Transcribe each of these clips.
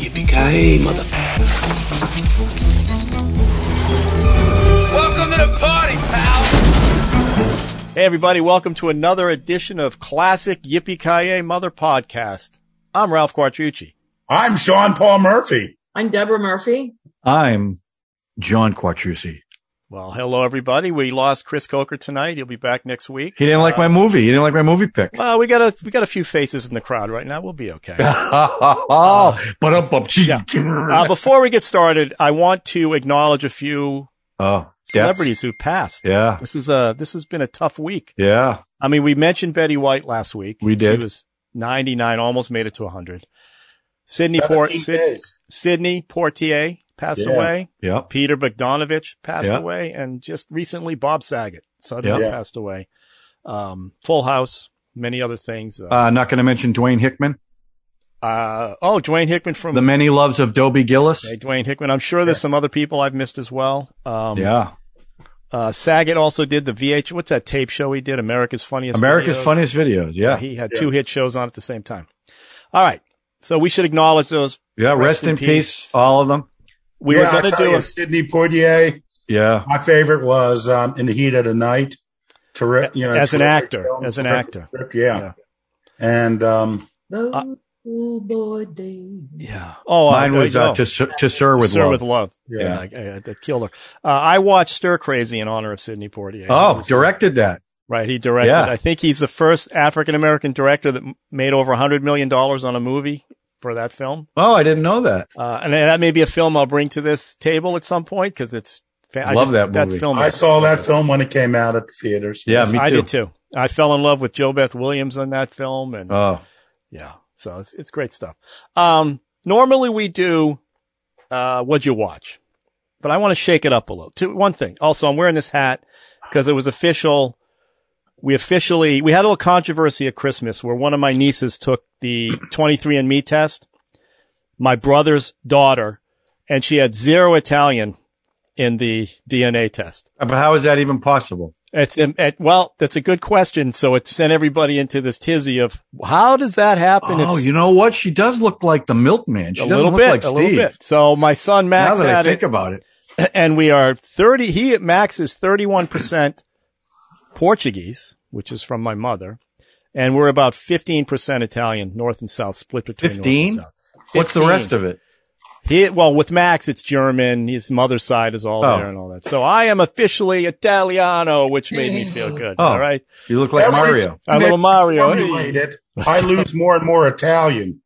Yippee-ki-yay, mother... Welcome to the party, pal! Hey everybody, welcome to another edition of Classic Yippee-ki-yay, Mother Podcast. I'm Ralph Quattrucci. I'm Sean Paul Murphy. I'm Deborah Murphy. I'm John Quattrucci. Well, hello everybody. We lost Chris Coker tonight. He'll be back next week. He didn't like my movie. He didn't like my movie pick. Well, we got a we got a few faces in the crowd right now. We'll be okay. oh, but up, up, Yeah. Uh, before we get started, I want to acknowledge a few Oh, celebrities who've passed. Yeah. This is a this has been a tough week. Yeah. I mean, we mentioned Betty White last week. We did. She was 99, almost made it to 100. Sydney Port Sid- Sidney Poitier passed Yeah. away. Yeah. Peter Bogdanovich passed Yeah. away, and just recently Bob Saget suddenly Yeah. passed away. Um, Full House, many other things. Uh, Uh, not going to mention Dwayne Hickman, uh, oh, Dwayne Hickman from the many loves of Dobie Gillis. Hey, Dwayne Hickman. I'm sure there's some other people I've missed as well. Um, Yeah. Uh, Saget also did the VH. What's that tape show he did? America's Funniest. America's Videos? funniest videos. Yeah. He had two hit shows on at the same time. All right. So we should acknowledge those. Yeah. Rest, in peace. all of them. We yeah, were going to do you, a, Sidney Poitier. Yeah. My favorite was um, In the Heat of the Night. Terri- you know, As an actor, film, as an terrific actor. script, yeah. Yeah. And um, Those Uh, old boy days. yeah. Oh, Mine uh, was uh, go. to, Sir- to Sir with Sir Love. with love. yeah. Yeah, I, I, that killed her. Uh, I watched Stir Crazy in honor of Sidney Poitier. Oh, was, uh, directed that. Right, he directed. Yeah. I think he's the first African American director that made over a hundred million dollars on a movie for that film. Oh, I didn't know that. Uh, and that may be a film I'll bring to this table at some point because it's. Fa- I Love just- that That movie. film. I saw so that good. film when it came out at the theaters. Yeah, me too. I did too. I fell in love with JoBeth Williams on that film, and Oh, yeah, so it's it's great stuff. Um, normally we do, uh, what'd you watch? But I want to shake it up a little. Two, one thing. Also, I'm wearing this hat because it was official. We officially, we had a little controversy at Christmas where one of my nieces took the 23andMe test, my brother's daughter, and she had zero Italian in the DNA test. but how is that even possible? It's um, it, well, that's a good question. So it sent everybody into this tizzy of how does that happen? Oh, It's you know what? She does look like the milkman. She a little look bit, like a Steve. little bit. So my son Max Now that I think it, about it. and we are thirty. He Max is thirty-one percent Portuguese, which is from my mother, and we're about fifteen percent Italian, north and south, split between north and 15? south. What's the rest of it? He, well, with Max, it's German. His mother's side is all Oh. there and all that. So I am officially Italiano, which made me feel good. Oh. All right. You look like Every- Mario. A little Mario. Formulate. I lose more and more Italian.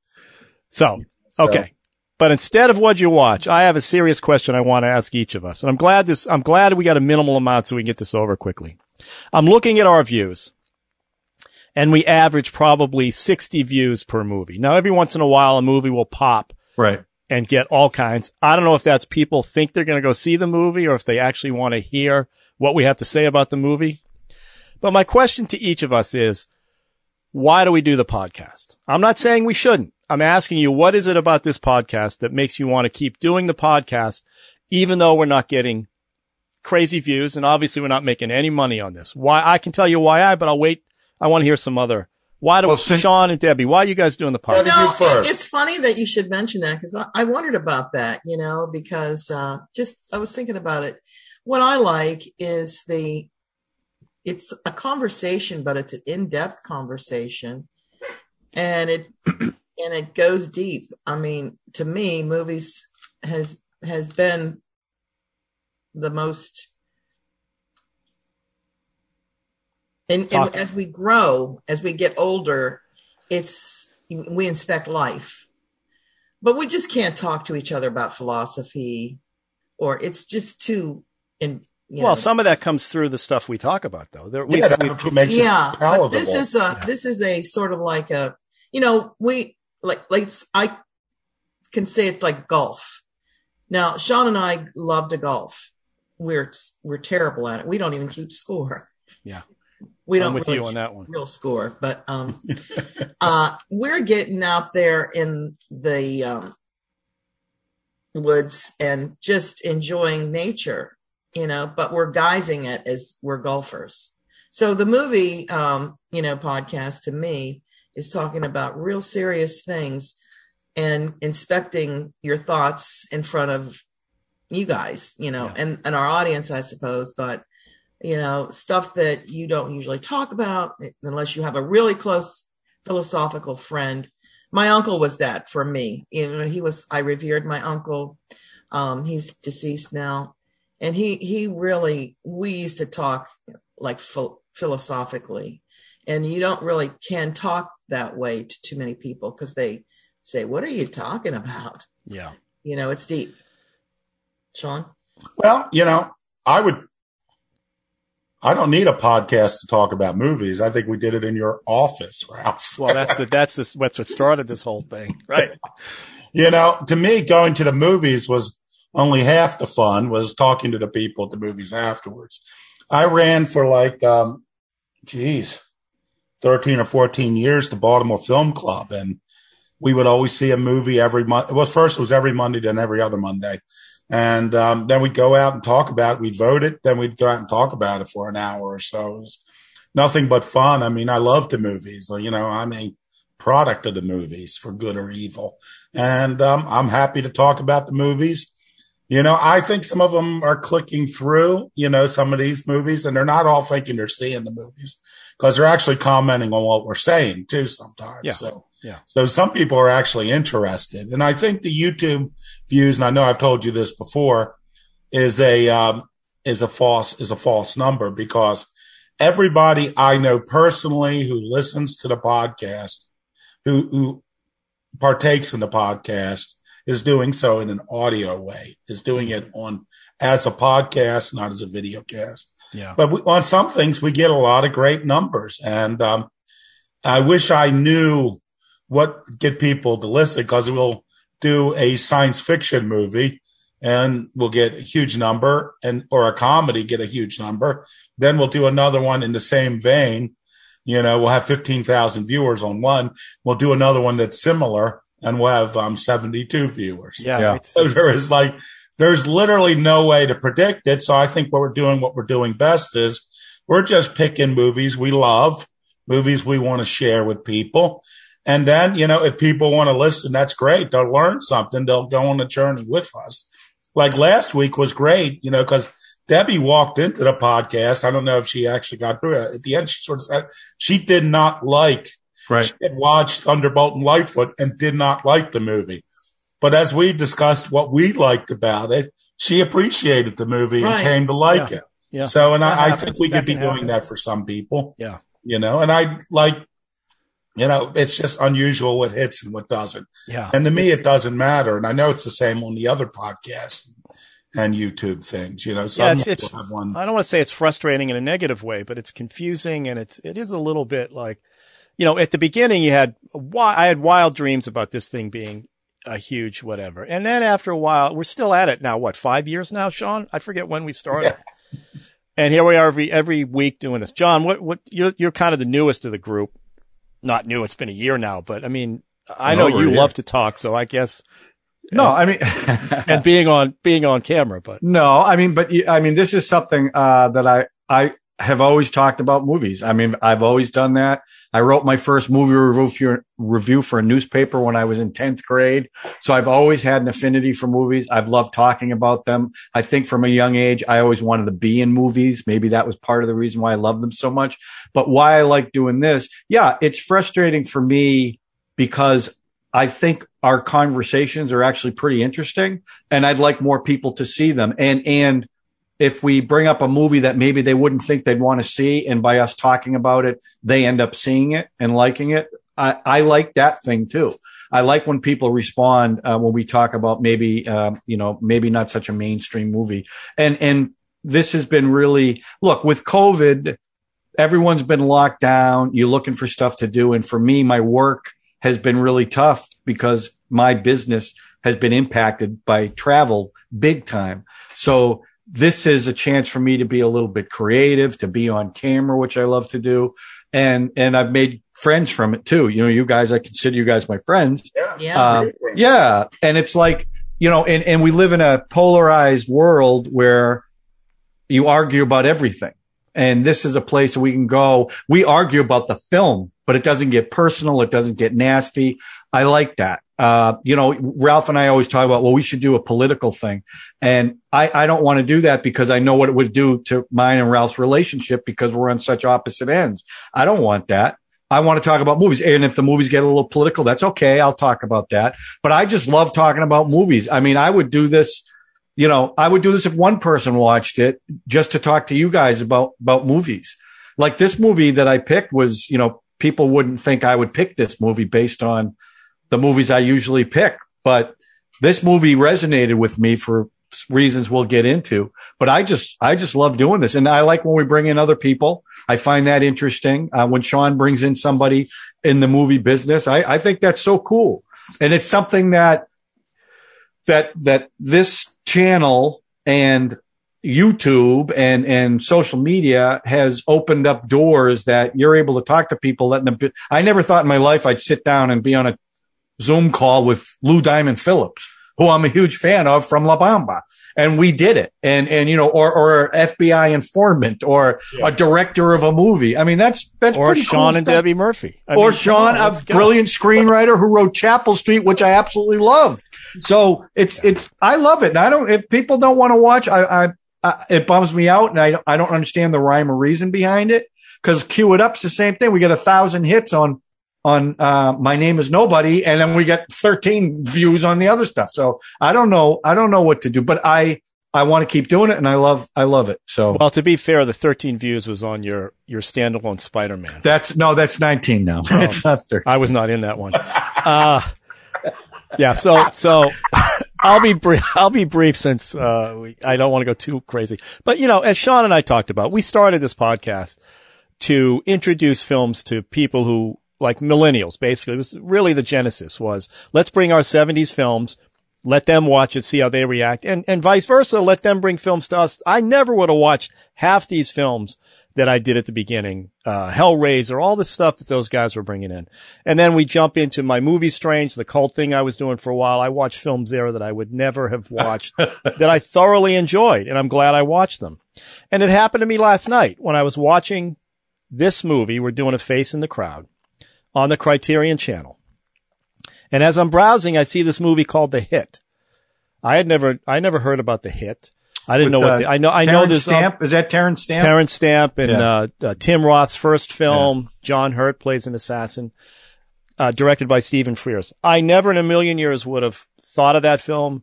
So, So- okay. But instead of what you watch, I have a serious question I want to ask each of us. And I'm glad this, I'm glad we got a minimal amount so we can get this over quickly. I'm looking at our views and we average probably 60 views per movie. Now, every once in a while, a movie will pop Right. and get all kinds. I don't know if that's people think they're going to go see the movie or if they actually want to hear what we have to say about the movie. But my question to each of us is, why do we do the podcast? I'm not saying we shouldn't. I'm asking you, what is it about this podcast that makes you want to keep doing the podcast, even though we're not getting crazy views? And obviously we're not making any money on this. Why? I can tell you why I, but I'll wait. I want to hear some other. Why do Well, since- Sean and Debbie? Why are you guys doing the podcast? you No, first. it- it's funny that you should mention that because I, I wondered about that, you know, because uh, just I was thinking about it. What I like is the it's a conversation, but it's an in-depth conversation, and it and it goes deep. I mean, to me, movies has has been the most. And, and as we grow, as we get older, it's we inspect life, but we just can't talk to each other about philosophy, or it's just too. In you well, know, some of that comes through the stuff we talk about, though. There, we, Yeah, we- that's what makes yeah it palatable. this is a Yeah. this is a sort of like a you know we like like i can say it like golf. Now sean and i love to golf. We're we're terrible at it. We don't even keep score. Yeah. we I'm don't with really you on that one. real score but um uh we're getting out there in the um woods and just enjoying nature you know but we're guising it as we're golfers. So the movie um you know podcast to me is talking about real serious things and inspecting your thoughts in front of you guys, you know, Yeah. and, and our audience, I suppose, but you know, stuff that you don't usually talk about unless you have a really close philosophical friend. My uncle was that for me. You know, he was, I revered my uncle. Um, he's deceased now. And he, he really, we used to talk like phil- philosophically. And you don't really can talk that way to too many people because they say, What are you talking about? Yeah. You know, it's deep. Sean? Well, you know, I would. I don't need a podcast to talk about movies. I think we did it in your office, Ralph. Well, that's the, that's the, what's what started this whole thing, right? you know, to me, going to the movies was only half the fun. Was talking to the people at the movies afterwards. I ran for like, um, geez, thirteen or fourteen years the Baltimore Film Club, and we would always see a movie every month. Well, first it was every Monday, then every other Monday. And um, then we'd go out and talk about it. We'd vote it. Then we'd go out and talk about it for an hour or so. It was nothing but fun. I mean, I love the movies. You know, I'm a product of the movies for good or evil. And um, I'm happy to talk about the movies. You know, I think some of them are clicking through, you know, some of these movies, and they're not all thinking they're seeing the movies because they're actually commenting on what we're saying too sometimes. Yeah. So, Yeah. so some people are actually interested. And I think the YouTube views, and I know I've told you this before, is a, um, is a false, is a false number because everybody I know personally who listens to the podcast, who, who partakes in the podcast is doing so in an audio way, is doing it on as a podcast, not as a video cast. Yeah. But we, on some things, we get a lot of great numbers. And um, I wish I knew what get people to listen because we'll do a science fiction movie and we'll get a huge number and or a comedy get a huge number. Then we'll do another one in the same vein. You know, we'll have 15,000 viewers on one. We'll do another one that's similar and we'll have um, 72 viewers. Yeah. Yeah. So there is like, there's literally no way to predict it. So I think what we're doing, what we're doing best is we're just picking movies we love, movies we want to share with people. And then, you know, if people want to listen, that's great. They'll learn something. They'll go on a journey with us. Like last week was great, you know, because Debbie walked into the podcast. I don't know if she actually got through it. At the end, she sort of said she did not like Right. she had watched Thunderbolt and Lightfoot and did not like the movie. But as we discussed what we liked about it, she appreciated the movie and came to like it. yeah. So, and That I, I think we That could be doing happen. that for some people, Yeah. you know, and I like, you know, it's just unusual what hits and what doesn't. Yeah. And to me, It's- it doesn't matter. And I know it's the same on the other podcasts and YouTube things, you know, some Yeah, it's- it's- have one. I don't want to say it's frustrating in a negative way, but it's confusing and it's it is a little bit like, you know, at the beginning you had I had wild dreams about this thing being a huge whatever, and then after a while we're still at it now. What five years now, Sean? I forget when we started. And here we are every every week doing this. John, what what you're you're kind of the newest of the group. Not new; it's been a year now, but I mean, I know you love to talk, so I guess No, I mean, and being on being on camera, but no, I mean, but I mean, this is something uh, that I I have always talked about movies. I mean, I've always done that. I wrote my first movie review for, review for a newspaper when I was in 10th grade. So I've always had an affinity for movies. I've loved talking about them. I think from a young age, I always wanted to be in movies. Maybe that was part of the reason why I love them so much. But why I like doing this, yeah, it's frustrating for me because I think our conversations are actually pretty interesting and I'd like more people to see them. And, and if we bring up a movie that maybe they wouldn't think they'd want to see and by us talking about it, they end up seeing it and liking it. I, I like that thing too. I like when people respond uh, when we talk about maybe, uh, you know, maybe not such a mainstream movie. And, and this has been really, look, with COVID, everyone's been locked down. You're looking for stuff to do. And for me, my work has been really tough because my business has been impacted by travel big time. So this is a chance for me to be a little bit creative, to be on camera, which I love to do. And, and I've made friends from it too. You know, you guys, I consider you guys my friends. Yeah. Yeah. Um, yeah. And it's like, you know, and, and we live in a polarized world where you argue about everything. And this is a place we can go. We argue about the film but it doesn't get personal. It doesn't get nasty. I like that. Uh, you know, Ralph and I always talk about, well, we should do a political thing. And I, I don't want to do that because I know what it would do to mine and Ralph's relationship because we're on such opposite ends. I don't want that. I want to talk about movies. And if the movies get a little political, that's okay. I'll talk about that. But I just love talking about movies. I mean, I would do this, you know, I would do this if one person watched it just to talk to you guys about, about movies. Like this movie that I picked was, you know, people wouldn't think I would pick this movie based on the movies I usually pick, but this movie resonated with me for reasons we'll get into. But I just, I just love doing this. And I like when we bring in other people. I find that interesting. Uh, when Sean brings in somebody in the movie business, I, I think that's so cool. And it's something that, that, that this channel and YouTube and, and social media has opened up doors that you're able to talk to people that I never thought in my life I'd sit down and be on a Zoom call with Lou Diamond Phillips, who I'm a huge fan of from La Bamba. And we did it. And, and, you know, or, or FBI informant or yeah. a director of a movie. I mean, that's, that's or Sean cool and stuff. Debbie Murphy. I or mean, Sean, on, a brilliant screenwriter who wrote Chapel Street, which I absolutely loved. So it's, it's, I love it. And I don't, if people don't want to watch, I, I, I, it bums me out and I, I don't understand the rhyme or reason behind it. Cause Cue It Up's the same thing. We get a thousand hits on on uh, my name is nobody, and then we get 13 views on the other stuff. So I don't know. I don't know what to do, but I I want to keep doing it, and I love I love it. So well, to be fair, the 13 views was on your your standalone Spider Man. That's no, that's 19 now. Oh, it's not 13. I was not in that one. Uh, yeah. So so. I'll be brief. I'll be brief since uh, we, I don't want to go too crazy. But you know, as Sean and I talked about, we started this podcast to introduce films to people who like millennials, basically. It was really the genesis was let's bring our 70s films, let them watch it, see how they react, and, and vice versa. Let them bring films to us. I never would have watched half these films that I did at the beginning, uh, Hellraiser, all the stuff that those guys were bringing in. And then we jump into my movie Strange, the cult thing I was doing for a while. I watched films there that I would never have watched that I thoroughly enjoyed. And I'm glad I watched them. And it happened to me last night when I was watching this movie. We're doing a face in the crowd on the Criterion channel. And as I'm browsing, I see this movie called The Hit. I had never, I never heard about The Hit. I didn't With, know what the, I know. I Terence know this. Stamp is that Terence Stamp? Terence Stamp and yeah. uh, uh, Tim Roth's first film. Yeah. John Hurt plays an assassin, uh, directed by Stephen Frears. I never in a million years would have thought of that film,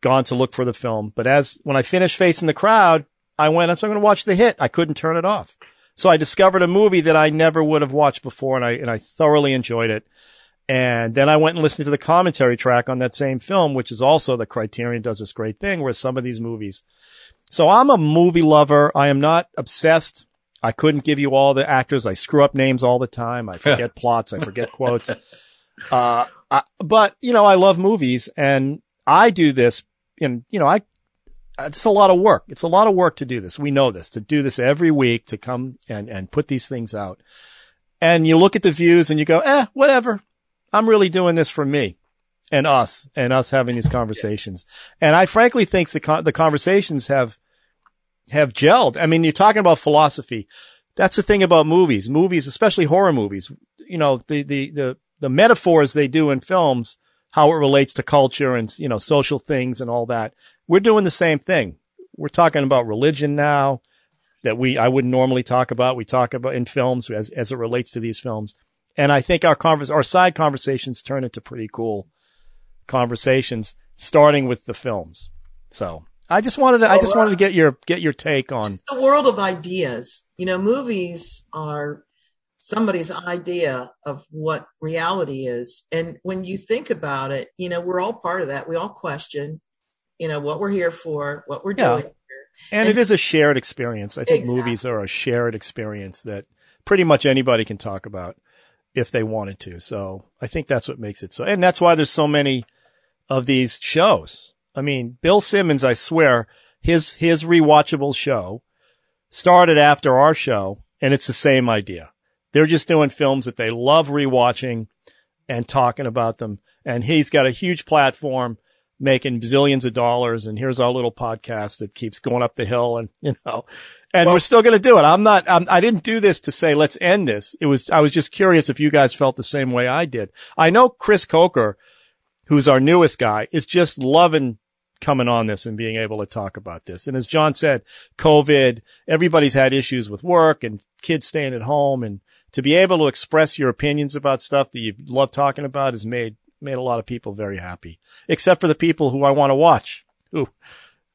gone to look for the film. But as when I finished facing the crowd, I went. I'm going to watch the hit. I couldn't turn it off. So I discovered a movie that I never would have watched before and I, and I thoroughly enjoyed it. And then I went and listened to the commentary track on that same film, which is also the Criterion does this great thing where some of these movies. So I'm a movie lover. I am not obsessed. I couldn't give you all the actors. I screw up names all the time. I forget plots. I forget quotes. Uh, I, but you know, I love movies and I do this and you know, I it's a lot of work. It's a lot of work to do this. We know this, to do this every week, to come and, and put these things out. And you look at the views and you go, eh, whatever. I'm really doing this for me and us and us having these conversations. And I frankly think the, con- the conversations have, have gelled. I mean, you're talking about philosophy. That's the thing about movies, movies, especially horror movies. You know, the, the, the, the metaphors they do in films, how it relates to culture and, you know, social things and all that we're doing the same thing. We're talking about religion now that we, I wouldn't normally talk about. We talk about in films as, as it relates to these films. And I think our convers, our side conversations turn into pretty cool conversations starting with the films. So I just wanted to, I just wanted to get your, get your take on the world of ideas. You know, movies are somebody's idea of what reality is. And when you think about it, you know, we're all part of that. We all question you know, what we're here for, what we're yeah. doing. And, and, it is a shared experience. I think exactly. movies are a shared experience that pretty much anybody can talk about if they wanted to. So I think that's what makes it so. And that's why there's so many of these shows. I mean, Bill Simmons, I swear, his, his rewatchable show started after our show and it's the same idea. They're just doing films that they love rewatching and talking about them. And he's got a huge platform making zillions of dollars. And here's our little podcast that keeps going up the hill. And, you know, and Well- we're still going to do it. I'm not, I'm, I didn't do this to say, let's end this. It was, I was just curious if you guys felt the same way I did. I know Chris Coker, who's our newest guy, is just loving coming on this and being able to talk about this. And as John said, COVID, everybody's had issues with work and kids staying at home and to be able to express your opinions about stuff that you love talking about has made, made a lot of people very happy, except for the people who I want to watch, who,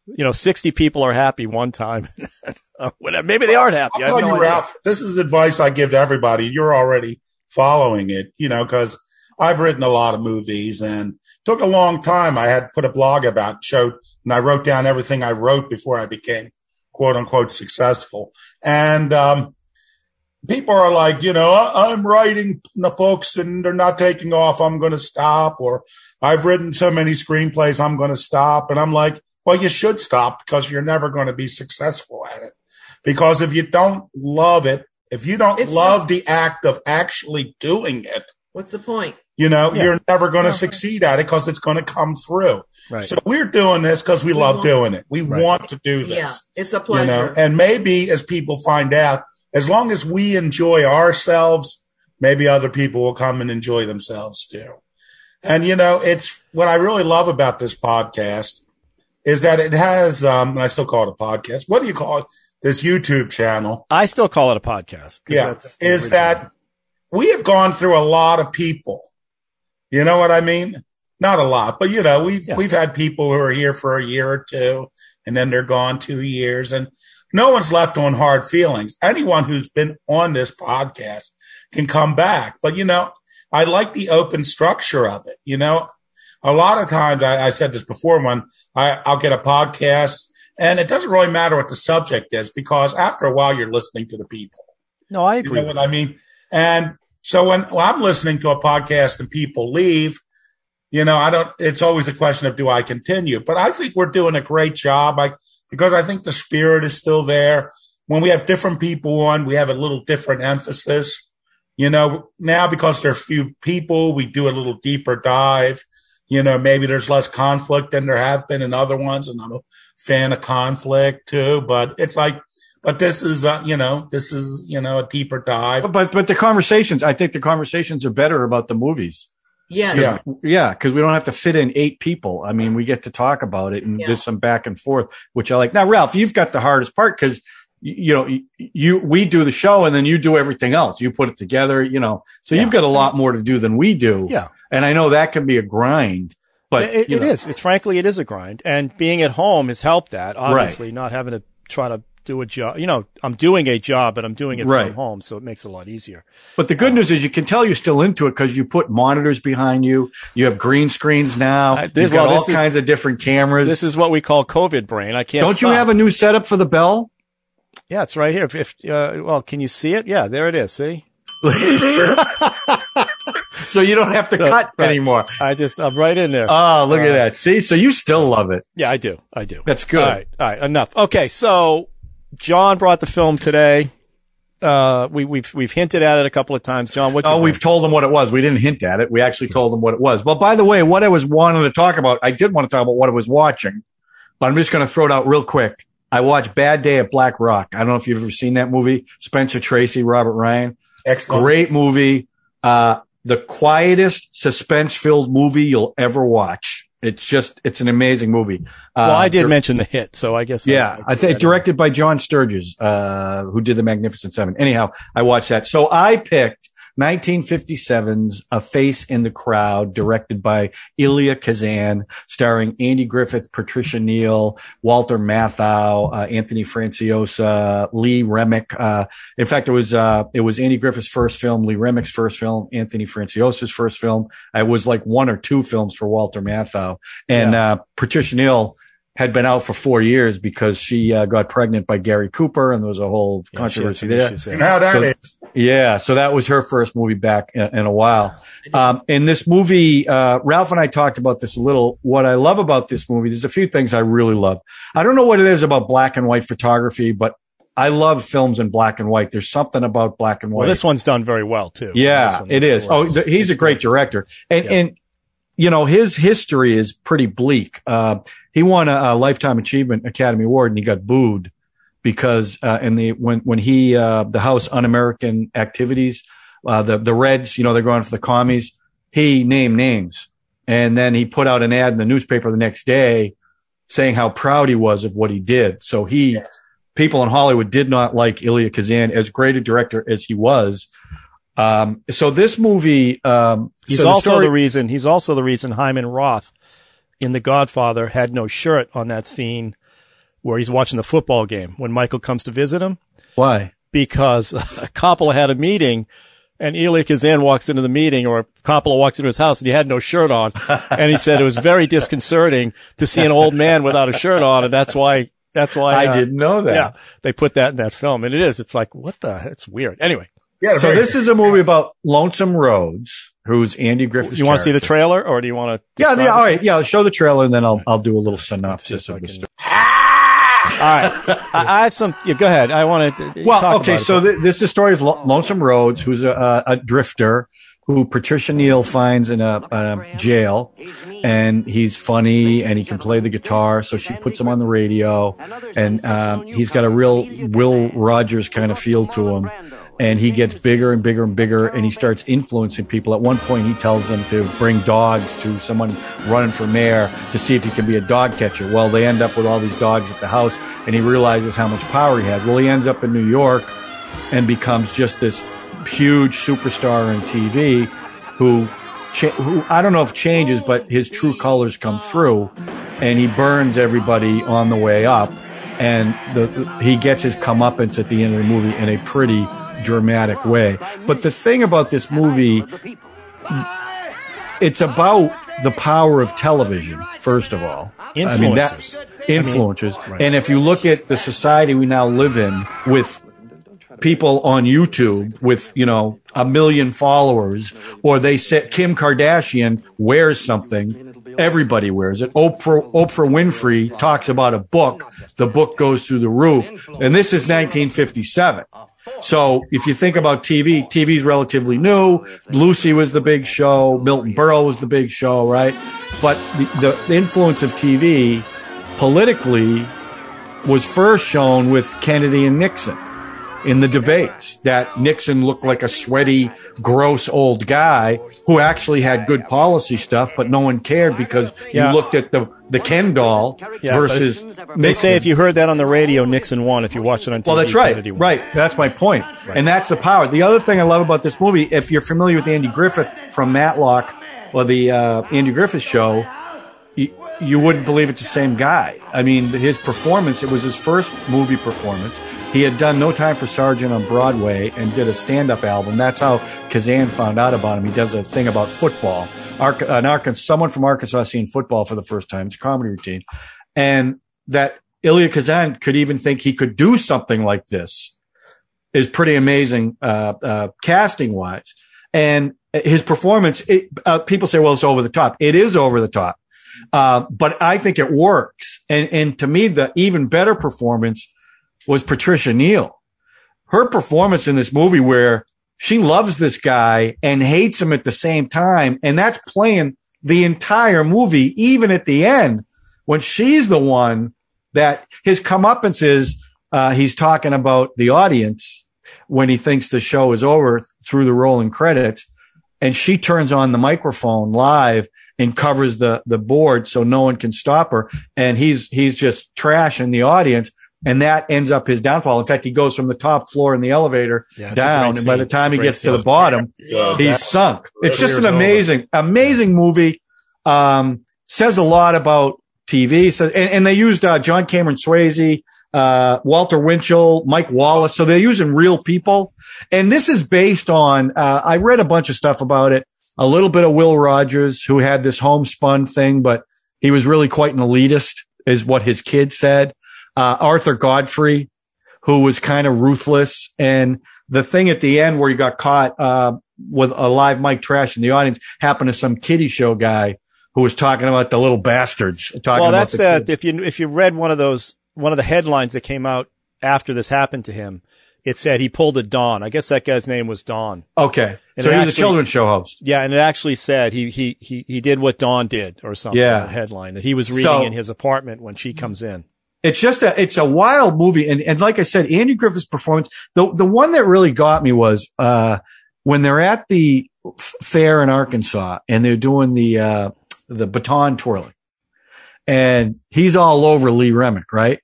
you know, 60 people are happy one time. Whatever. Maybe they aren't happy. I I'll tell no you. Ralph, this is advice I give to everybody. You're already following it, you know, because I've written a lot of movies and took a long time. I had put a blog about showed and I wrote down everything I wrote before I became quote unquote successful. And um, people are like, you know, I, I'm writing the books and they're not taking off. I'm going to stop. Or I've written so many screenplays. I'm going to stop. And I'm like, well, you should stop because you're never going to be successful at it. Because if you don't love it, if you don't It's love just- the act of actually doing it, What's the point? you know, Yeah. you're never going to Yeah. succeed at it because it's going to come through. Right. So we're doing this because we, We love want- doing it. We Right. want to do this Yeah, it's a you pleasure. know and maybe as people find out as long as we enjoy ourselves maybe other people will come and enjoy themselves too. And you know it's what i really love about this podcast is that it has um i still call it a podcast. What do you call it? This youtube channel. I still call it a podcast. yeah. that's is that we have gone through a lot of people. You know what i mean? Not a lot but you know we've Yeah. we've had people who are here for a year or two and then they're gone two years and no one's left on hard feelings anyone who's been on this podcast can come back but you know i like the open structure of it you know a lot of times i, I said this before when I, i'll get a podcast and it doesn't really matter what the subject is because after a while you're listening to the people No, I you agree. know what I mean? And so when, when I'm listening to a podcast and people leave, you know, I don't, it's always a question of do I continue? But I think we're doing a great job. I, because I think the spirit is still there. When we have different people on, we have a little different emphasis. You know, now because there are few people, we do a little deeper dive. You know, maybe there's less conflict than there have been in other ones. And I'm a fan of conflict too, but it's like, but this is, uh, you know, this is, you know, a deeper dive. But but the conversations, I think the conversations are better about the movies. Yes. Yeah. Yeah, because we don't have to fit in eight people. I mean, we get to talk about it and Yeah. there's some back and forth, which I like. Now, Ralph, you've got the hardest part because you know you, you we do the show and then you do everything else. You put it together, you know. So Yeah. you've got a lot more to do than we do. Yeah. and I know that can be a grind. But it, you it know. It's frankly, it is a grind, and being at home has helped that. Obviously, not having to try to do a job. You know, I'm doing a job, but I'm doing it Right. from home, so it makes it a lot easier. But the good news is you can tell you're still into it because you put monitors behind you. You have green screens now. Uh, this- You've got well, all this is- kinds of different cameras. This is what we call COVID brain. I can't. Don't you have a new setup for the bell? Yeah, it's right here. If, if uh, well, can you see it? Yeah, there it is. See, so you don't have to So, cut right. anymore. I just I'm right in there. Oh, look at Uh, that. See, so you still love it. yeah, I do. I do. That's good. All right. All right. Enough. Okay. So John brought the film today. Uh, we, we've we've hinted at it a couple of times. John, what? Oh, we've told them what it was. We didn't hint at it. We actually told them what it was. Well, by the way, what I was wanting to talk about, I did want to talk about what I was watching, but I'm just going to throw it out real quick. I watched Bad Day at Black Rock. I don't know if you've ever seen that movie. Spencer Tracy, Robert Ryan. Excellent. Great movie. Uh, the quietest suspense filled movie you'll ever watch. It's just, it's an amazing movie. Uh, Well, I did dir- mention the hit, so I guess. Yeah, I think directed by John Sturges, uh, who did the Magnificent Seven. Anyhow, I watched that. So I picked 1957's A Face in the Crowd, directed by Elia Kazan, starring Andy Griffith, Patricia Neal, Walter Matthau, uh, Anthony Franciosa, Lee Remick. Uh, in fact, it was, uh, it was Andy Griffith's first film, Lee Remick's first film, Anthony Franciosa's first film. It was like one or two films for Walter Matthau. And, uh, Patricia Neal, had been out for four years because she uh, got pregnant by Gary Cooper, and there was a whole Yeah, controversy some there. issues And how that So- is. Yeah, so that was her first movie back in, in a while. Um, in this movie, uh, Ralph and I talked about this a little. What I love about this movie, there's a few things I really love. I don't know what it is about black and white photography, but I love films in black and white. There's something about black and white. Well, this one's done very well too. Yeah, it is. it. Oh, gorgeous. th- he's a great gorgeous. director, and Yeah. and you know his history is pretty bleak. Uh, he won a, a lifetime achievement Academy Award, and he got booed because uh, in the when when he uh, the House Un-American Activities, uh, the the Reds, you know, they're going for the commies. He named names, and then he put out an ad in the newspaper the next day saying how proud he was of what he did. So he, people in Hollywood did not like Elia Kazan as great a director as he was. Um, so this movie, um, He's so the also story- the reason. He's also the reason Hyman Roth in The Godfather had no shirt on that scene where he's watching the football game when Michael comes to visit him why? because Coppola had a meeting and Elia Kazan walks into the meeting or Coppola walks into his house and he had no shirt on. And he said it was very disconcerting to see an old man without a shirt on. And that's why, that's why I uh, didn't know that. Yeah. They put that in that film and it is. It's like, what the, it's weird. Anyway, Yeah, So this is a movie about Lonesome Rhodes, who's Andy Griffith's. you want to see the trailer or do you want to? Yeah, yeah, all right. Yeah, I'll show the trailer and then I'll I'll do a little synopsis of the story. All right. I, I have some, yeah, go ahead. I want to. Well, okay, so th- this is the story of Lo- Lonesome Rhodes, who's a, a, a drifter who Patricia Neal finds in a, a jail, and he's funny and he can play the guitar, so she puts him on the radio, and um, he's got a real Will Rogers kind of feel to him. And he gets bigger and bigger and bigger, and he starts influencing people. At one point, he tells them to bring dogs to someone running for mayor to see if he can be a dog catcher. Well, they end up with all these dogs at the house, and he realizes how much power he has. Well, he ends up in New York and becomes just this huge superstar on TV who, who I don't know if changes, but his true colors come through and he burns everybody on the way up. And the- he gets his comeuppance at the end of the movie in a pretty dramatic way. But the thing about this movie, it's about the power of television, first of all. I mean, that- Influencers. influencers. right. And if you look at the society we now live in with people on YouTube with, you know, a million followers, or they say Kim Kardashian wears something, everybody wears it. Oprah, Oprah Winfrey talks about a book, the book goes through the roof. And this is 1957. So if you think about TV, TV is relatively new. Lucy was the big show. Milton Berle was the big show, right? But the, the influence of TV politically was first shown with Kennedy and Nixon in the debates that Nixon looked like a sweaty, gross old guy who actually had good policy stuff, but no one cared because Yeah. you looked at the, the Ken doll Yeah, versus They say if you heard that on the radio, Nixon won. If you watched it on TV, Well, that's right. Kennedy won. Right. That's my point. And that's the power. The other thing I love about this movie, if you're familiar with Andy Griffith from Matlock or the uh, Andy Griffith show, you, you wouldn't believe it's the same guy. I mean, his performance, it was his first movie performance. He had done No Time for Sergeant on Broadway and did a stand up album. That's how Kazan found out about him. He does a thing about football. An Arkansas, someone from Arkansas seeing football for the first time. It's a comedy routine. And that Elia Kazan could even think he could do something like this is pretty amazing, uh, uh, casting wise. And his performance, it, uh, people say, well, it's over the top. It is over the top. Uh, but I think it works. And, and to me, the even better performance was Patricia Neal. Her performance in this movie where she loves this guy and hates him at the same time. And that's playing the entire movie, even at the end when she's the one that his comeuppance is, uh, he's talking about the audience when he thinks the show is over through the rolling credits. And she turns on the microphone live and covers the, the board so no one can stop her. And he's, he's just trashing the audience. And that ends up his downfall. In fact, he goes from the top floor in the elevator Yeah, down. great And by the time he great gets to the bottom, Yeah, he's sunk. It's just an Career's over. amazing, amazing movie. Um, says a lot about TV. So, and, and they used, uh, John Cameron Swayze, uh, Walter Winchell, Mike Wallace. So they're using real people. And this is based on, uh, I read a bunch of stuff about it. A little bit of Will Rogers, who had this homespun thing, but he was really quite an elitist, is what his kid said. Uh, Arthur Godfrey, who was kind of ruthless. And the thing at the end where he got caught, uh, with a live mic trash in the audience happened to some kiddie show guy who was talking about the little bastards. Talking Well, that's uh, if you if you read one of those one of the headlines that came out after this happened to him, it said he pulled a Don. I guess that guy's name was Don. okay. And So he was a children's show host. Yeah, and it actually said he he he he did what Don did or something. Yeah. headline that he was reading So- in his apartment when she comes in. It's just a, it's a wild movie. And, and like I said, Andy Griffith's performance, the, the one that really got me was, uh, when they're at the f- fair in Arkansas and they're doing the, uh, the baton twirling and he's all over Lee Remick, right?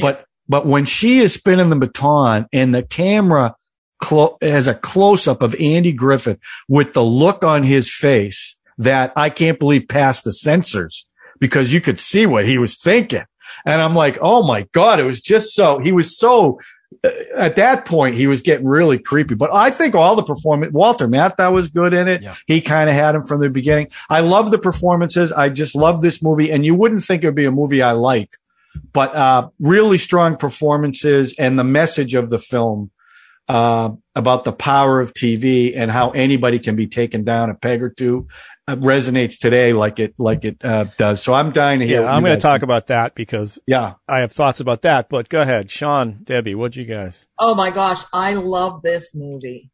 But, but when she is spinning the baton and the camera clo- has a close up of Andy Griffith with the look on his face that I can't believe passed the censors because you could see what he was thinking. And I'm like, oh my God, it was just so, he was so, uh, at that point, he was getting really creepy. But I think all the performance, Walter Matthau was good in it. Yeah. He kind of had him from the beginning. I love the performances. I just love this movie. And you wouldn't think it would be a movie I like, but, uh, really strong performances and the message of the film, uh, about the power of TV and how anybody can be taken down a peg or two resonates today like it, like it, uh, does. So I'm dying to hear. Yeah, I'm going to talk think. about that because Yeah. I have thoughts about that. But go ahead, Sean, Debbie, what'd you guys? Oh my gosh, I love this movie.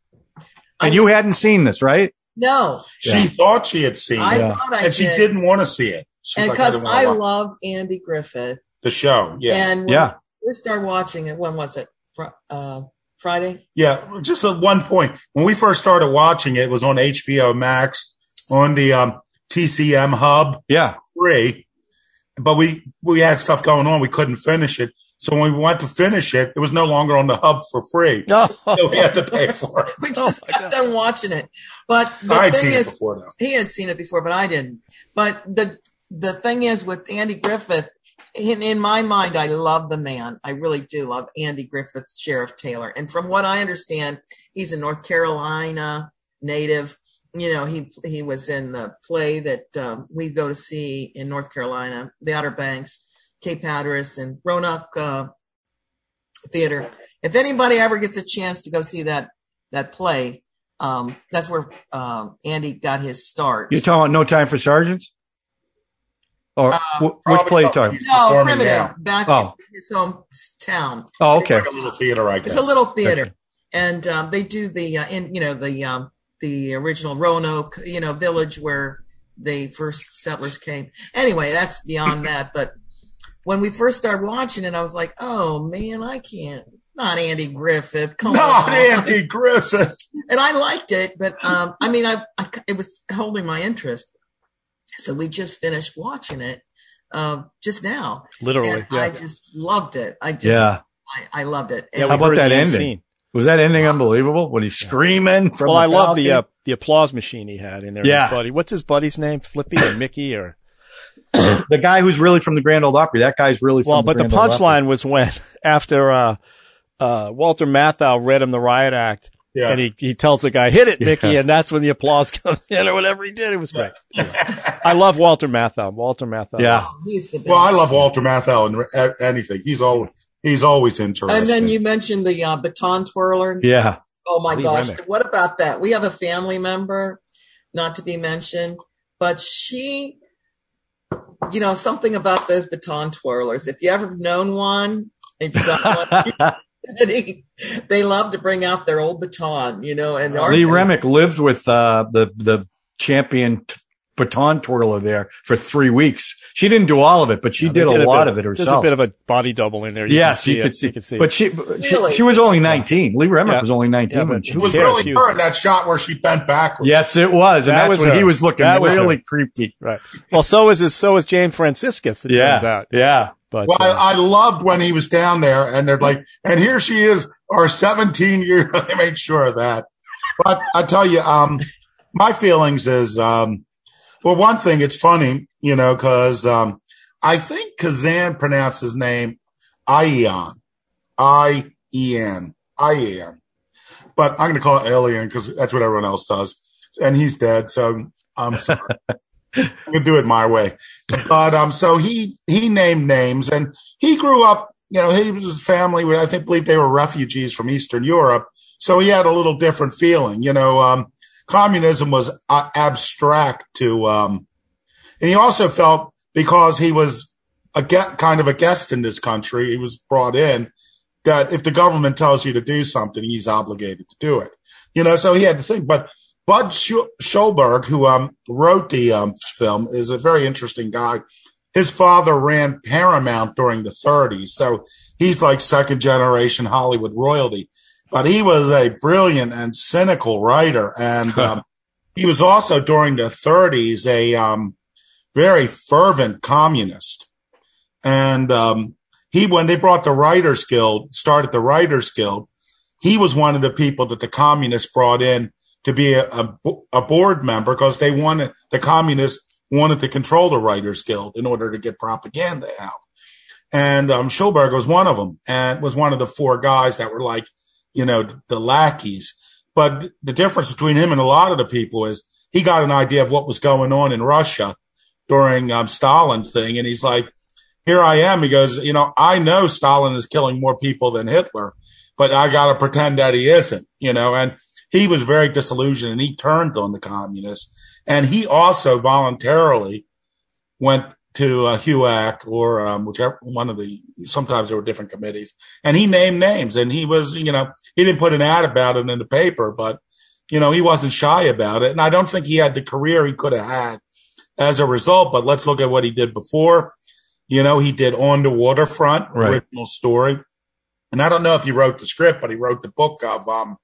And I- you hadn't seen this, right? no, She Yeah. thought she had seen I it, Yeah. thought I and she did. didn't want to see it. She's and like, because I, watch love Andy Griffith, the show. Yeah. and when Yeah. we started watching it. When was it? Uh, Friday. Yeah, just at one point when we first started watching it, it was on HBO Max on the um, TCM hub, Yeah. free. But we we had stuff going on, we couldn't finish it. So when we went to finish it, it was no longer on the hub for free. No, So we had to pay for it. We Oh just my kept on watching it. But the I'd thing seen it is, before though. he had seen it before, but I didn't. But the the thing is with Andy Griffith, in, in my mind, I love the man. I really do love Andy Griffith's Sheriff Taylor. And from what I understand, he's a North Carolina native. You know, he he was in the play that um, we go to see in North Carolina, the Outer Banks, Cape Hatteras, and Roanoke uh, Theater. If anybody ever gets a chance to go see that that play, um, that's where um, Andy got his start. You're talking about No Time for Sergeants? Or Uh, wh- which play you something talking he's No, performing primitive. now. Back Oh. in his hometown. Oh, okay. Like a little theater, I guess. It's a little theater, and um, they do the uh, in you know the um, the original Roanoke you know village where the first settlers came. Anyway, that's beyond that. But when we first started watching it, I was like, oh man, I can't. Not Andy Griffith. Come Not on. Andy Griffith. and I liked it, but um, I mean, I, I it was holding my interest. So we just finished watching it um, just now, literally. and Yeah. I just loved it. I just, Yeah. I, I loved it. Yeah, And we How about that ending? scene. Was that ending unbelievable? When he's screaming from Well, the I love the uh, the applause machine he had in there. Yeah. His buddy. What's his buddy's name? Flippy or Mickey or? the guy who's really from the Grand Ole Opry. That guy's really from Well, but the Grand Ole Opry. punchline was when after uh, uh, Walter Matthau read him the riot act, Yeah. and he he tells the guy, "Hit it, Mickey," Yeah. and that's when the applause comes in or whatever he did. It was great. I love Walter Matthau. Walter Matthau. Yeah. he's the best. well, I love Walter Matthau and re- anything. He's always he's always interesting. And then you mentioned the uh, baton twirler. Yeah. Oh my Lee gosh. Remick. What about that? We have a family member, not to be mentioned, but she, you know, something about those baton twirlers. If you ever known one, if you got one, they love to bring out their old baton, you know, and Lee Remick lived with uh, the the champion t- baton twirler there for three weeks. She didn't do all of it, but she Yeah, they did, a lot bit- of it herself. There's a bit of a body double in there. yes, can you could see. You could see. But she, Really? she she was only nineteen. Lee Remick Yeah. was only nineteen Yeah, when she it was cares? really She was- her in that shot where she bent backwards. Yes, it was, and That that's was when her. he was looking That was really her. creepy. right. Well, so is his, so is Jane Franciscus. It Yeah, turns out. yeah. But Well, uh, I, I loved when he was down there and they're like, and here she is, our 17 year, I made sure of that. But I tell you, um, my feelings is, um, well, one thing, it's funny, you know, cause, um, I think Kazan pronounced his name Ian, I-E-N, Ian. But I'm going to call it Alien because that's what everyone else does. And he's dead. So I'm sorry. I'm going to do it my way but um, so he he named names, and he grew up. You know, he was his family. I think believe they were refugees from Eastern Europe, so he had a little different feeling. You know, um, communism was uh, abstract to, um, and he also felt because he was a get, kind of a guest in this country, he was brought in that if the government tells you to do something, he's obligated to do it. You know, so he had to think, but. Bud Sch- Schulberg, who um, wrote the um, film, is a very interesting guy. his father ran Paramount during the 30s. So he's like second generation Hollywood royalty. But he was a brilliant and cynical writer. And um, he was also during the 30s a um, very fervent communist. And um, he, when they brought the Writers Guild, started the Writers Guild, he was one of the people that the communists brought in to be a, a, a board member because they wanted the communists wanted to control the Writers Guild in order to get propaganda out. And um, Schulberg was one of them and was one of the four guys that were like, you know, the lackeys. But the difference between him and a lot of the people is he got an idea of what was going on in Russia during um, Stalin's thing. And he's like, here I am. He goes, you know, I know Stalin is killing more people than Hitler, but I got to pretend that he isn't, you know, and he was very disillusioned and he turned on the communists. And he also voluntarily went to uh, HUAC or um, whichever one of the, sometimes there were different committees and he named names and he was, you know, he didn't put an ad about it in the paper, but, you know, he wasn't shy about it. And I don't think he had the career he could have had as a result, but let's look at what he did before. You know, he did On the Waterfront, Right. original story. And I don't know if he wrote the script, but he wrote the book of, um,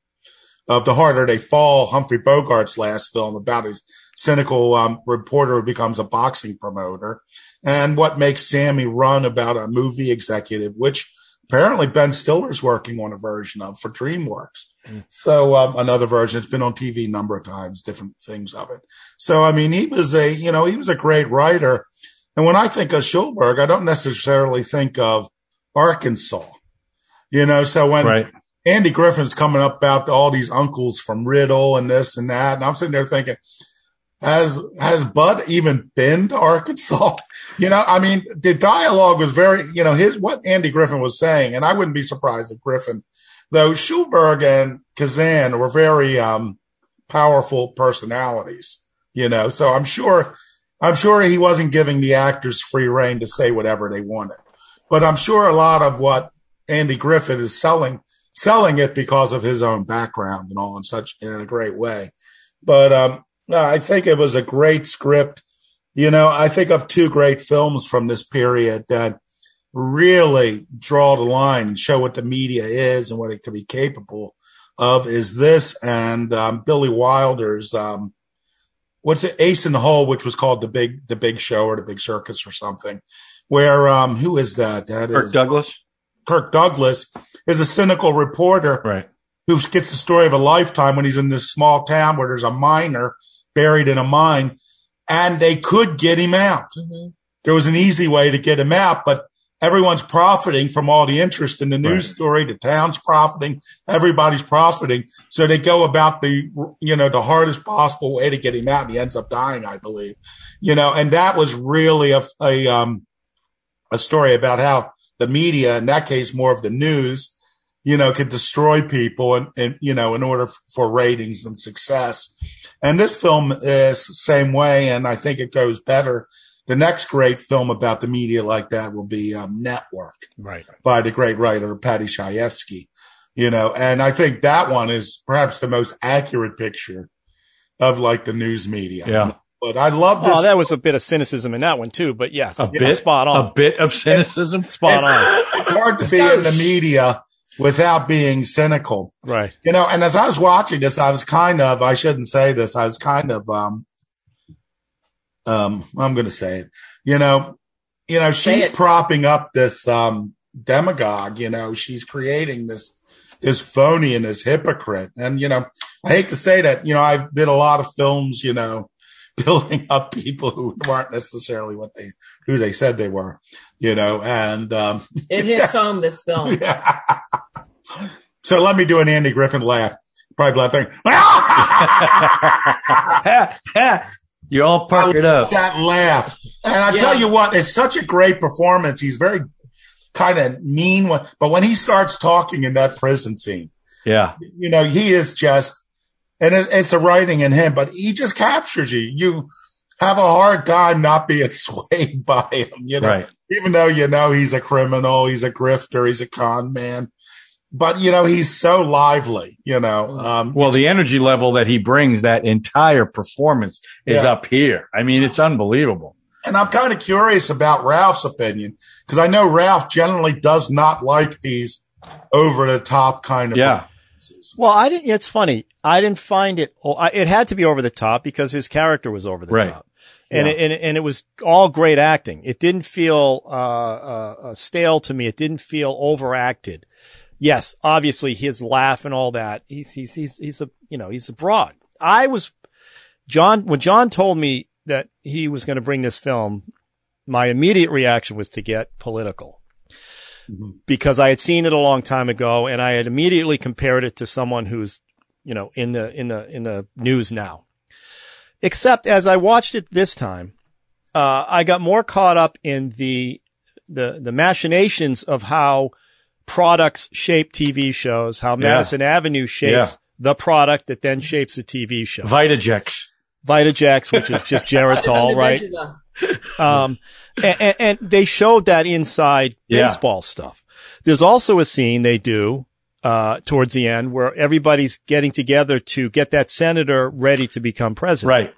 of The Harder They Fall, Humphrey Bogart's last film about his cynical um, reporter who becomes a boxing promoter, and what makes Sammy run about a movie executive, which apparently Ben Stiller's working on a version of for DreamWorks. So um, another version. It's been on TV a number of times, different things of it. So I mean, he was a you know he was a great writer. And when I think of Schulberg, I don't necessarily think of Arkansas. You know, so when Right. Andy Griffith's coming up about all these uncles from Riddle and this and that. And I'm sitting there thinking, has, has Budd even been to Arkansas? You know, I mean, the dialogue was very, you know, his, what Andy Griffith was saying, and I wouldn't be surprised if Griffith, though Schulberg and Kazan were very, um, powerful personalities, you know, so I'm sure, I'm sure he wasn't giving the actors free reign to say whatever they wanted, but I'm sure a lot of what Andy Griffith is selling selling it because of his own background and all in such in a great way. But um, I think it was a great script. You know, I think of two great films from this period that really draw the line and show what the media is and what it can be capable of. Is this and um, Billy Wilder's um, what's it, Ace in the Hole, which was called the Big the Big Show or the Big Circus or something. Where um, who is that? That is Kirk Douglas. Kirk Douglas is a cynical reporter Right. who gets the story of a lifetime when he's in this small town where there's a miner buried in a mine and they could get him out. Mhm. There was an easy way to get him out, but everyone's profiting from all the interest in the news Right. story. The town's profiting. Everybody's profiting. So they go about the, you know, the hardest possible way to get him out and he ends up dying, I believe, you know, and that was really a, a, um, a story about how the media, in that case, more of the news, you know, could destroy people and, and you know, in order f- for ratings and success. And this film is the same way. And I think it goes better. The next great film about the media like that will be um, Network Right. by the great writer Paddy Chayefsky, you know, and I think that one is perhaps the most accurate picture of like the news media. Yeah. But I love this. Oh, that was a bit of cynicism in that one too, but yes, A bit. spot on. A bit of cynicism. spot It's- on. it's hard to be in the media without being cynical. Right. You know, and as I was watching this, I was kind of, I shouldn't say this, I was kind of, um, um, I'm going to say it, you know, you know, she's propping up this, um, demagogue, you know, she's creating this, this phony and this hypocrite. And, you know, I hate to say that, you know, I've did a lot of films, you know, building up people who aren't necessarily what they, who they said they were, you know, and, um, It hits home this film. yeah. So let me do an Andy Griffith laugh. Probably laughing. Ha, ha. you all park it up. that laugh. And I Yeah. tell you what, it's such a great performance. He's very kind of mean, but when he starts talking in that prison scene, Yeah. you know, he is just, and it, it's a writing in him, but he just captures you. You have a hard time not being swayed by him, you know, Right. even though you know he's a criminal, he's a grifter, he's a con man. But you know he's so lively, you know. Um, Well, the energy level that he brings, that entire performance is Yeah. up here. I mean, it's unbelievable. And I'm kind of curious about Ralph's opinion because I know Ralph generally does not like these over the top kind of Yeah. performances. Well, I didn't. It's funny. I didn't find it. oh, It had to be over the top because his character was over the Right. top, and Yeah. it, and, and it was all great acting. It didn't feel uh, uh, uh, stale to me. It didn't feel overacted. Yes, obviously his laugh and all that. He's he's he's he's a you know he's a broad. I was John when John told me that he was going to bring this film. My immediate reaction was to get political because I had seen it a long time ago and I had immediately compared it to someone who's, you know, in the, in the, in the news now. Except as I watched it this time, uh, I got more caught up in the, the, the machinations of how products shape TV shows, how Madison Avenue shapes the product that then shapes the TV show. Vitajex. Vitajex, which is just Geritol, right? Vegeta. Um, and, and they showed that inside Yeah. baseball stuff. There's also a scene they do, uh, towards the end where everybody's getting together to get that senator ready to become president. Right.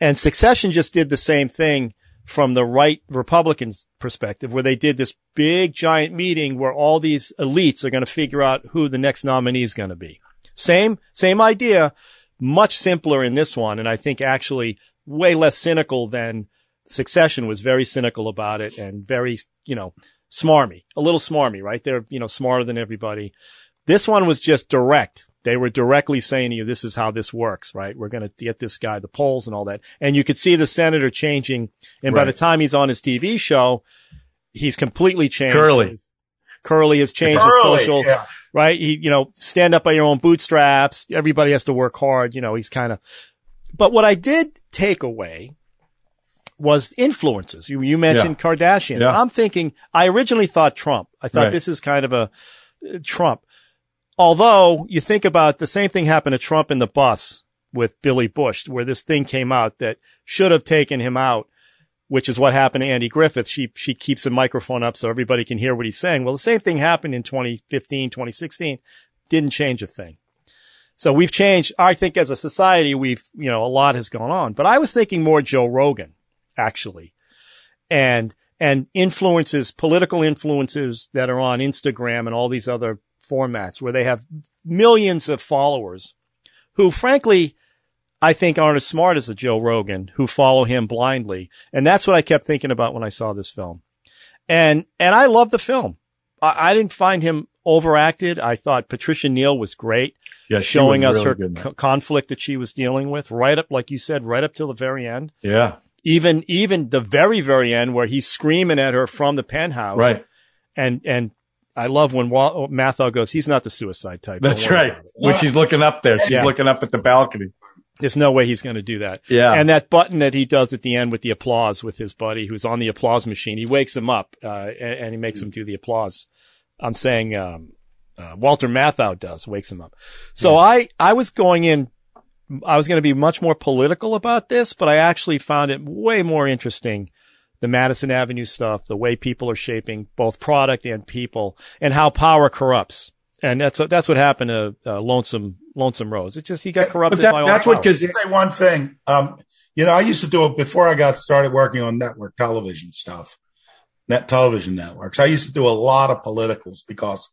And Succession just did the same thing from the right Republicans perspective, where they did this big giant meeting where all these elites are going to figure out who the next nominee is going to be. Same, same idea, much simpler in this one. And I think actually way less cynical than Succession was very cynical about it and very, you know, smarmy, a little smarmy, right? They're, you know, smarter than everybody. This one was just direct. They were directly saying to you, this is how this works, right? We're going to get this guy the polls and all that. And you could see the senator changing. And by the time he's on his TV show, he's completely changed. Curly. Curly has changed his social, yeah. right? He, you know, stand up by your own bootstraps. Everybody has to work hard. You know, he's kind of, but what I did take away was influences. You, you mentioned Kardashian. Yeah. I'm thinking, I originally thought Trump. I thought Right. this is kind of a uh, Trump. Although you think about the same thing happened to Trump in the bus with Billy Bush, where this thing came out that should have taken him out, which is what happened to Andy Griffith. She, she keeps the microphone up so everybody can hear what he's saying. Well, the same thing happened in 2015, 2016. Didn't change a thing. So we've changed. I think as a society, we've, you know, a lot has gone on, but I was thinking more Joe Rogan, actually, and, and influences, political influences that are on Instagram and all these other formats where they have millions of followers who frankly, I think aren't as smart as a Joe Rogan who follow him blindly. And that's what I kept thinking about when I saw this film. And, and I love the film. I, I didn't find him overacted. I thought Patricia Neal was great Yeah. showing was us really her good in that. co- conflict that she was dealing with right up, like you said, right up till the very end. Yeah. Even, even the very, very end where he's screaming at her from the penthouse. Right. And, and I love when Wa- Matthau goes, he's not the suicide type. That's right. about it." When she's looking up there, she's Yeah. looking up at the balcony. There's no way he's going to do that. Yeah. And that button that he does at the end with the applause with his buddy who's on the applause machine, he wakes him up, uh, and, and he makes him do the applause. I'm saying, um, uh, Walter Matthau does, wakes him up. So I, I was going in, I was going to be much more political about this, but I actually found it way more interesting. The Madison Avenue stuff, the way people are shaping both product and people and how power corrupts. And that's, that's what happened to, uh, Lonesome, Lonesome Rhodes. It just, he got corrupted that, by all that's what, cause say one thing. Um, you know, I used to do it before I got started working on network television stuff, net television networks. I used to do a lot of politicals because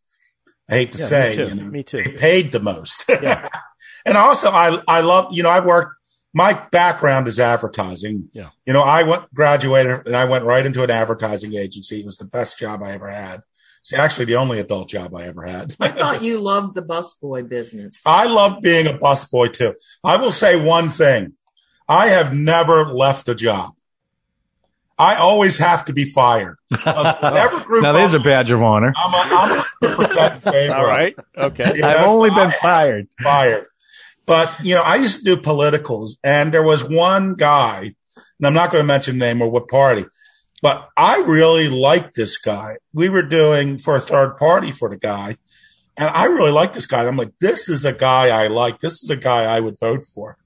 I hate to Yeah, say, me too. you know, Me too. they paid the most. Yeah. and also I, I love, you know, I worked, my background is advertising. Yeah. You know, I went, graduated and I went right into an advertising agency. It was the best job I ever had. It's actually the only adult job I ever had. I thought you loved the busboy business. I love being a busboy too. I will say one thing. I have never left a job. I always have to be fired. Whatever group now there's a I'm- badge of honor. I'm a, I'm a percent in favor All of right. Okay. Yeah, I've only so been I- fired. fired. But, you know, I used to do politicals and there was one guy, and I'm not going to mention name or what party, but I really liked this guy. We were doing for a third party for the guy. And I really liked this guy. I'm like, this is a guy I like. This is a guy I would vote for.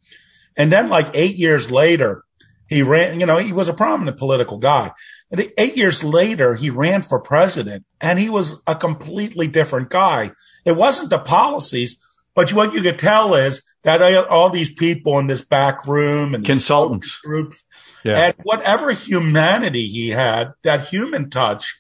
And then like eight years later, he ran, you know, he was a prominent political guy. And eight years later, he ran for president and he was a completely different guy. It wasn't the policies. But what you could tell is that all these people in this back room and Consultants. groups Yeah. and whatever humanity he had, that human touch,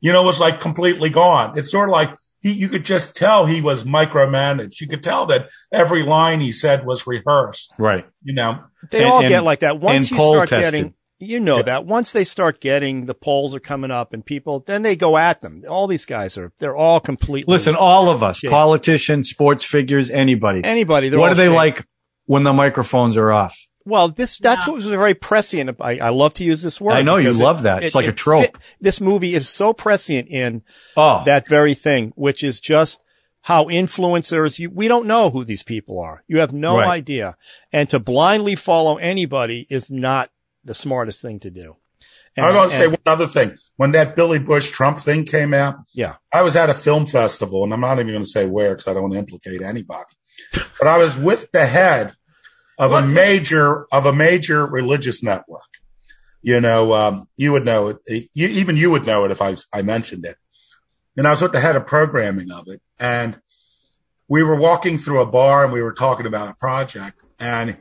you know, was like completely gone. It's sort of like he, you could just tell he was micromanaged. You could tell that every line he said was rehearsed, Right. you know. They And- all and- get like that. Once you poll start tested. getting, you know Yeah. that once they start getting the polls are coming up and people, then they go at them. All these guys are, they're all completely. Listen, all of us, Yeah. politicians, sports figures, anybody. anybody. they're What do they shady. like when the microphones are off? Well, this, that's Yeah. what was very prescient. I, I love to use this word. I know you because it- love that. It's it- like a trope. fit- this movie is so prescient in Oh, that very thing, which is just how influencers, you, we don't know who these people are. You have no Right. idea. And to blindly follow anybody is not the smartest thing to do. And- I'm going to say one other thing. When that Billy Bush Trump thing came out, Yeah. I was at a film festival, and I'm not even going to say where because I don't want to implicate anybody. But I was with the head of a major of a major religious network. You know, um, you would know it. You, even you would know it if I I mentioned it. And I was with the head of programming of it, and we were walking through a bar, and we were talking about a project, and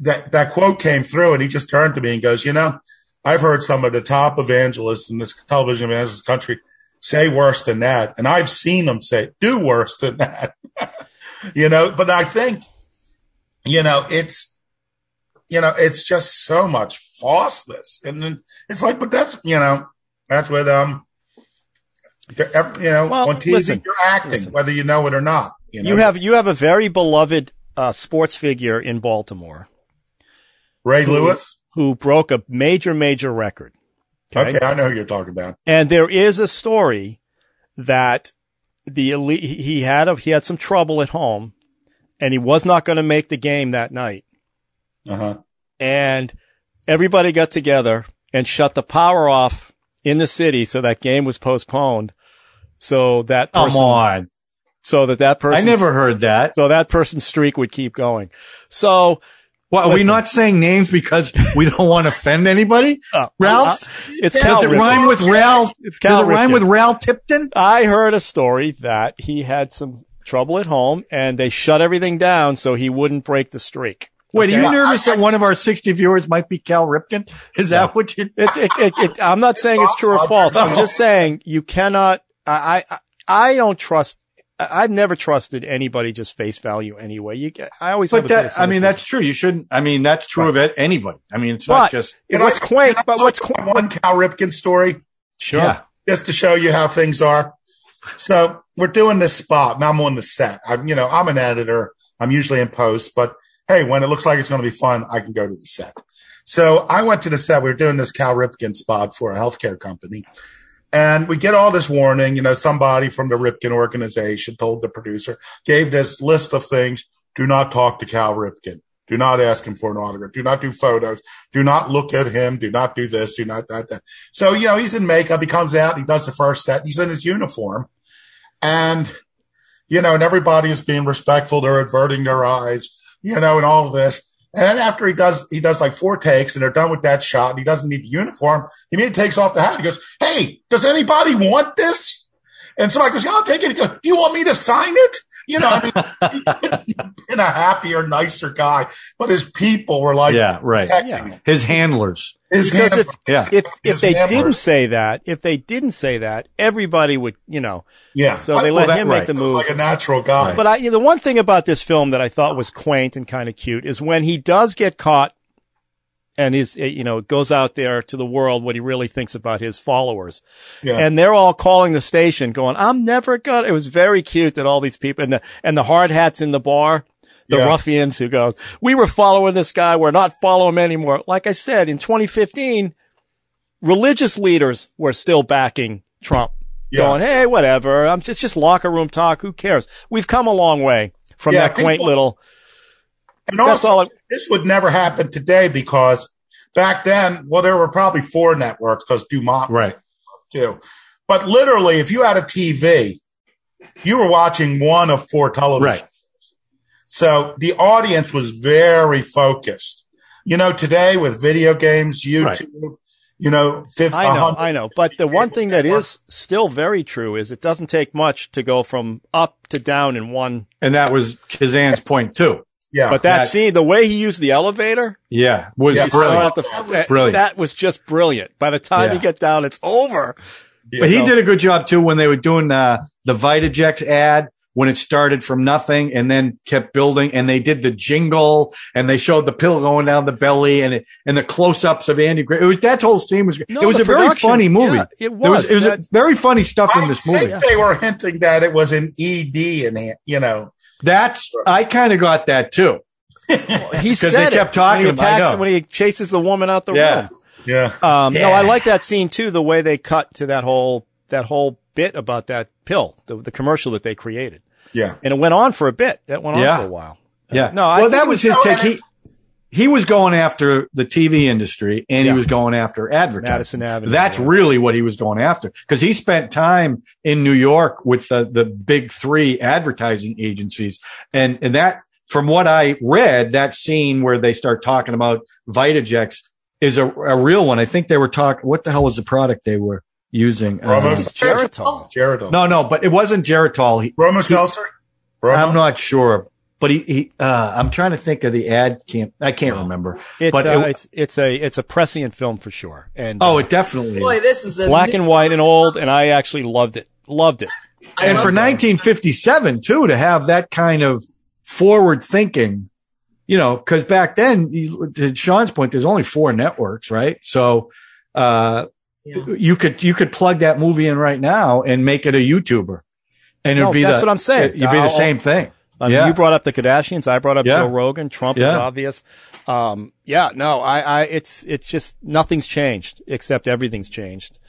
that that quote came through, and he just turned to me and goes, "You know." I've heard some of the top evangelists in this television evangelist country say worse than that. And I've seen them say, do worse than that. you know, but I think, you know, it's, you know, it's just so much falseness. And it's like, but that's, you know, that's what, um, you know, Well, on TV, listen, you're acting, listen. whether you know it or not. You, know? You have you have a very beloved uh, sports figure in Baltimore Ray Lewis. who broke a major major record. Okay. I know who you're talking about. And there is a story that the elite, he had a, he had some trouble at home and he was not going to make the game that night. Uh huh. And everybody got together and shut the power off in the city. So that game was postponed. So that come person's- on. so that that person. I never heard that. so that person's streak would keep going. So What, are we not saying names because we don't want to offend anybody? uh, Ralph? uh, it's Does Cal it rhyme with Ralph? It's Does Cal it rhyme with Ralph Tipton? I heard a story that he had some trouble at home and they shut everything down so he wouldn't break the streak. Wait, are you nervous I- I- that one of our 60 viewers might be Cal Ripken? Is that what you? It's, it, it, it, I'm not saying it's true or false. I'm just saying you cannot, I, I, I don't trust, I- I've never trusted anybody just face value anyway. You get, I always But a bit of that, I mean, that's true. You shouldn't, I mean, that's true of it, anybody. I mean, it's But- not just, It- what's Can I- quaint, can but tell what's you quaint, One Cal Ripken story. sure. yeah. just to show you how things are. So we're doing this spot. Now I'm on the set. I'm, you know, I'm an editor. I'm usually in post, but hey, when it looks like it's going to be fun, I can go to the set. So I went to the set. We were doing this Cal Ripken spot for a healthcare company. And we get all this warning, you know, somebody from the Ripken organization told the producer, gave this list of things. Do not talk to Cal Ripken. Do not ask him for an autograph. Do not do photos. Do not look at him. Do not do this. Do not that, that. So, you know, he's in makeup. He comes out. He does the first set. He's in his uniform. And, you know, and everybody is being respectful. They're averting their eyes, you know, and all of this. And then after he does, he does like four takes and they're done with that shot and he doesn't need the uniform. He immediately takes off the hat. He goes, Hey, does anybody want this? And somebody goes, yeah, I'll take it. He goes, do you want me to sign it? You know, I mean, been a happier, nicer guy, but his people were like, Yeah, right. Yeah. His handlers. His Because if, Yeah. if, if they hammer. didn't say that, if they didn't say that, everybody would, you know, yeah. so they Well, let that- him right. make the he move. like a natural guy. But I, you know, the one thing about this film that I thought was quaint and kind of cute is when he does get caught and his, eh, you know, goes out there to the world what he really thinks about his followers. yeah. And they're all calling the station going, I'm never gonna, it was very cute that all these people and the, and the hard hats in the bar, the Yeah. ruffians who goes, we were following this guy. We're not following him anymore. Like I said, in 2015, religious leaders were still backing Trump yeah. going, Hey, whatever. I'm just, just locker room talk. Who cares? We've come a long way from Yeah, that quaint people- little, And also, this would never happen today because back then, well, there were probably four networks because Dumont Right. too. But literally, if you had a TV, you were watching one of four television. Right. So the audience was very focused. You know, today with video games, YouTube, you know, 50, I know, I know. But the one thing that is still very true is it doesn't take much to go from up to down in one. And that was Kazan's point too. Yeah. But that that- scene, the way he used the elevator, Yeah. Was Yeah, brilliant. the- That was brilliant. that was just brilliant. By the time Yeah. you get down, it's over. But he So- did a good job too when they were doing uh, the Vitajex ad when it started from nothing and then kept building and they did the jingle and they showed the pill going down the belly and it, and the close ups of Andy Gray. It was that whole scene was No, it was a very funny movie. yeah, it It was was. it was That- a very funny stuff I in this think movie. they were hinting that it was an ED and you know, That's I kind of got that too. He said they it kept talking when he about- attacks know. when he chases the woman out the Yeah. room. yeah. Um, No, I like that scene too. The way they cut to that whole that whole bit about that pill, the, the commercial that they created, Yeah. and it went on for a bit. That went on Yeah. for a while. Yeah. No, well, think that was was- his take. He he was going after the TV industry and Yeah. he was going after advertising. Madison Avenue. That's yeah. really what he was going after because he spent time in New York with the, the big three advertising agencies. And, and that, from what I read, that scene where they start talking about Vitajex is a, a real one. I think they were talking, what the hell was the product they were using? Romo Um, It's Geritol. Geritol. no, no, but it wasn't Geritol. He, Bromo Seltzer? Romo? I'm not sure, but he, he uh, I'm trying to think of the ad camp. I can't remember. It's, but uh, it- it's it's a it's a prescient film for sure. And Oh, uh, it definitely Boy, is. this is a black and white and old, and I actually loved it. Loved it. I and love for that. 1957 too to have that kind of forward thinking you know because back then you, to sean's point there's only four networks right so uh Yeah. you could you could plug that movie in right now and make it a youtuber and it No, would be that's the, what I'm saying. it'd be the I'll- same thing I mean, Yeah. you brought up the Kardashians. I brought up Yeah. Joe Rogan. Trump is obvious. Um, yeah, no, I, I, it's, it's just nothing's changed except everything's changed.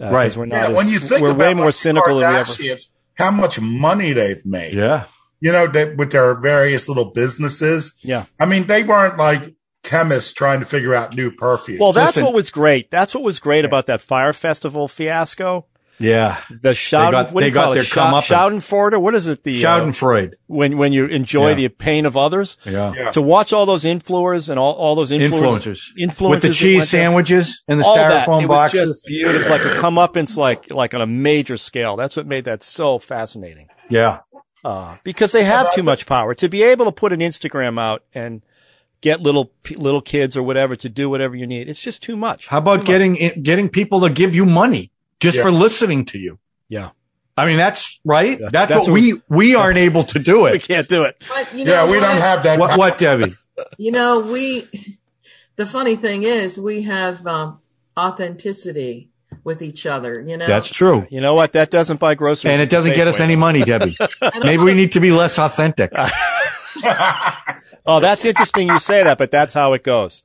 Uh, 'cause Right. We're not. Yeah, as, when you think we're about way more like, the cynical than we ever. Kardashians, how much money they've made. yeah You know, they, with their various little businesses. Yeah. I mean, they weren't like chemists trying to figure out new perfumes. Well, that's Listen- what was great. That's what was great about that Fyre Festival fiasco. yeah The Schauden, got- what do they you call got it? their Schau- comeuppance. Schadenfreude? What is it? The, uh, schadenfreude when, when you enjoy Yeah. the pain of others. yeah, yeah. To watch all those influencers and all, all those influencers, influencers influencers with the cheese went there. sandwiches and the all that. styrofoam It was boxes just beautiful. It was like a comeuppance, like like on a major scale. That's what made that so fascinating. yeah Uh, because they have too much power to be able to put an Instagram out and get little little kids or whatever to do whatever you need. It's just too much. how about Too much. getting getting people to give you money just Yeah. for listening to you Yeah, I mean, that's right. That's- That's, that's what what- we, we aren't able to do it. we can't do it. But you know yeah, we what? don't have that. What, what, Debbie? You know, we. The funny thing is, we have um, authenticity with each other. You know, That's true. You know what? That doesn't buy groceries. And it doesn't get us any money, Debbie. Maybe we need to be less authentic. Oh, that's interesting. You say that, but that's how it goes.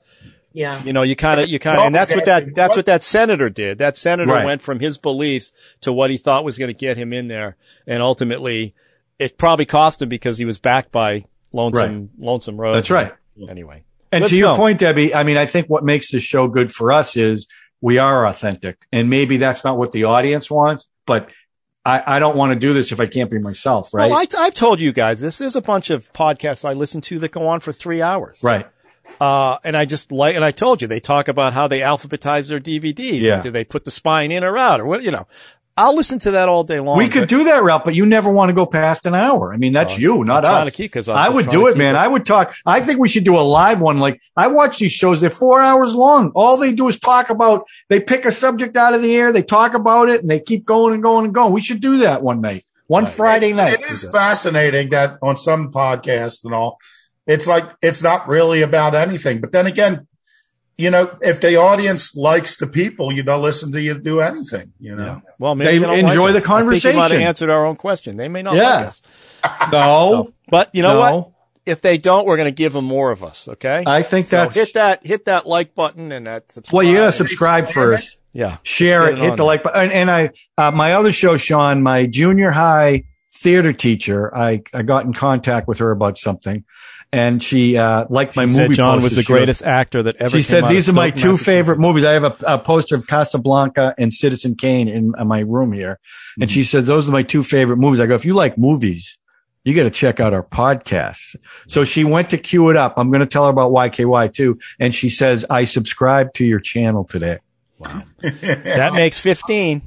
yeah. You know, you kind of, you kind of, and that's what that, that's what that senator did. That senator Right. went from his beliefs to what he thought was going to get him in there. And ultimately it probably cost him because he was backed by Lonesome, Lonesome Road. That's right. Anyway. And Good to your film. point, Debbie, I mean, I think what makes this show good for us is we are authentic. And maybe that's not what the audience wants, but I, I don't want to do this if I can't be myself, right? Well, I, I've told you guys this. There's a bunch of podcasts I listen to that go on for three hours. right. Uh, and I just like, and I told you, they talk about how they alphabetize their DVDs. Yeah. And do they put the spine in or out or what, you know, I'll listen to that all day long. We could do that, Ralph, but you never want to go past an hour. I mean, that's Uh, you, not I'm trying us. to keep- 'cause I I would do it, man. it- I would talk. I think we should do a live one. Like I watch these shows; they're four hours long. All they do is talk about. They pick a subject out of the air, they talk about it, and they keep going and going and going. We should do that one night, one Friday night. It is fascinating that on some podcasts and all, it's like it's not really about anything. But then again, you know, if the audience likes the people, you don't listen to you do anything. You know, Well, maybe They they, enjoy like the us. I think we might have conversation. answered our own question. They may not Yeah. like us. No, But you know no. what? If they don't, we're going to give them more of us. Okay. I think so that's hit that, hit that like button and that subscribe. well. You gotta subscribe first. Yeah. share Let's it, hit the there. like button. And, and I, uh, my other show, Sean, my junior high theater teacher, I, I got in contact with her about something and she, uh, liked my She movie. said John was posters. the She goes- greatest actor that ever. She came said, out these are my two favorite movies. I have a, a poster of Casablanca and Citizen Kane in uh, my room here. And Mm-hmm. she said, those are my two favorite movies. I go, if you like movies, you got to check out our podcast. So she went to queue it up. I'm going to tell her about YKY too. And she says, I subscribed to your channel today. Wow, that makes 15.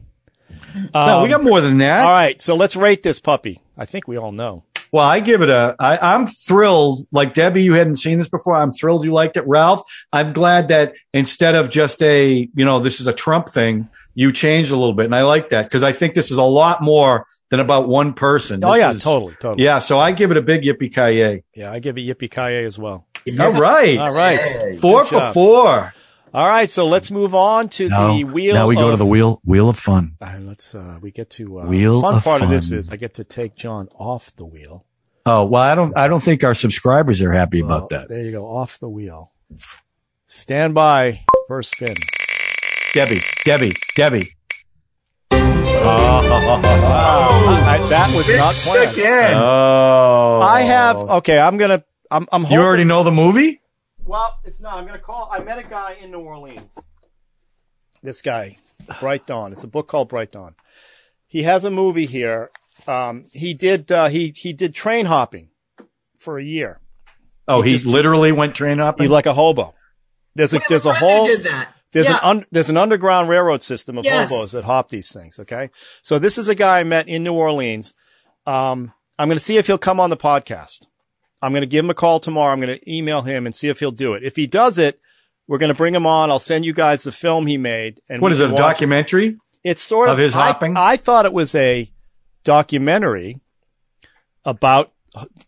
no, Um, we got more than that. all right. So let's rate this puppy. I think we all know. Well, I give it a. I, I'm thrilled. Like Debbie, you hadn't seen this before. I'm thrilled you liked it, Ralph. I'm glad that instead of just a, you know, this is a Trump thing, you changed a little bit, and I like that because I think this is a lot more than about one person. Oh yeah, is- totally, totally. Yeah, so I give it a big yippee ki Yeah, I give it yippee ki as well. All right, All right. Hey. four Good for job. four. All right. So let's move on to the wheel. now we go to the wheel wheel of fun. And let's uh we get to uh Wheel fun of part of this is I get to take John off the wheel. Oh well, I don't. I don't think our subscribers are happy Well, about that. There you go, off the wheel. Stand by. First spin. Debbie, Debbie, Debbie. I, I- that was Big not stick planned. in. Oh, I have okay. I'm gonna. I'm. I'm. You already know the movie? Well, it's not. I'm gonna call. I met a guy in New Orleans. This guy, Bright Dawn. It's a book called Bright Dawn. He has a movie here. Um, he did. Uh, he he did train hopping for a year. Oh, He he just- literally went train hopping. He's like a hobo. There's a there's a whole did that. There's Yeah. an un, there's an underground railroad system of Yes. hobos that hop these things. Okay, so this is a guy I met in New Orleans. Um, I'm going to see if he'll come on the podcast. I'm going to give him a call tomorrow. I'm going to email him and see if he'll do it. If he does it, we're going to bring him on. I'll send you guys the film he made. And what is it? A documentary? It's sort of, of his I- hopping? I, thought it was a documentary about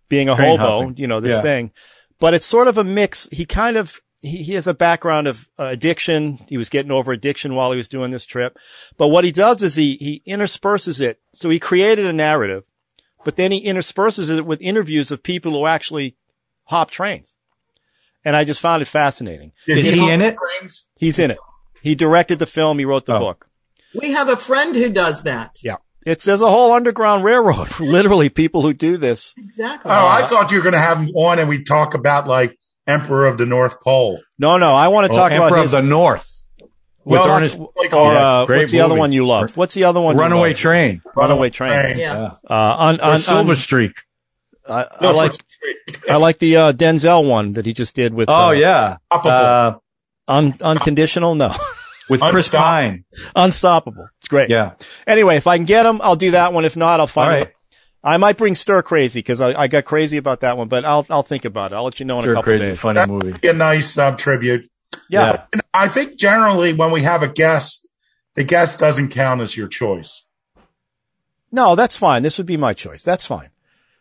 being a Train hobo. hopping. You know this Yeah. thing, but it's sort of a mix. He kind of he, he has a background of uh, addiction. He was getting over addiction while he was doing this trip. But what he does is he, he intersperses it. So he created a narrative, but then he intersperses it with interviews of people who actually hop trains. And I just found it fascinating. Is he he in it? trains? He's in it. He directed the film. He wrote the Oh. book. We have a friend who does that. Yeah. It's, there's a whole underground railroad. Literally people who do this. Exactly. Oh, I thought you were going to have him on and we talk about like Emperor of the North Pole. No, no. I want to Oh, talk Emperor about of his, the North. With Well, Ernest like, or, Yeah, uh, great what's the other one you love? What's the other one? you Runaway love? Train. Runaway Train. yeah. Uh, on, Or on, Silver on- Streak. I, I like, I like the, uh, Denzel one that he just did with, Oh uh, yeah. Unstoppable. Uh, un, unconditional. No, with Chris Unstop- Pine. unstoppable. It's great. Yeah. Anyway, if I can get him, I'll do that one. If not, I'll find right. it. I might bring Stir Crazy because I, I got crazy about that one, but I'll, I'll think about it. I'll let you know in a Sure, couple crazy days. funny movie. a nice uh, tribute. Yeah. And I think generally when we have a guest, the guest doesn't count as your choice. No, that's fine. This would be my choice. That's fine.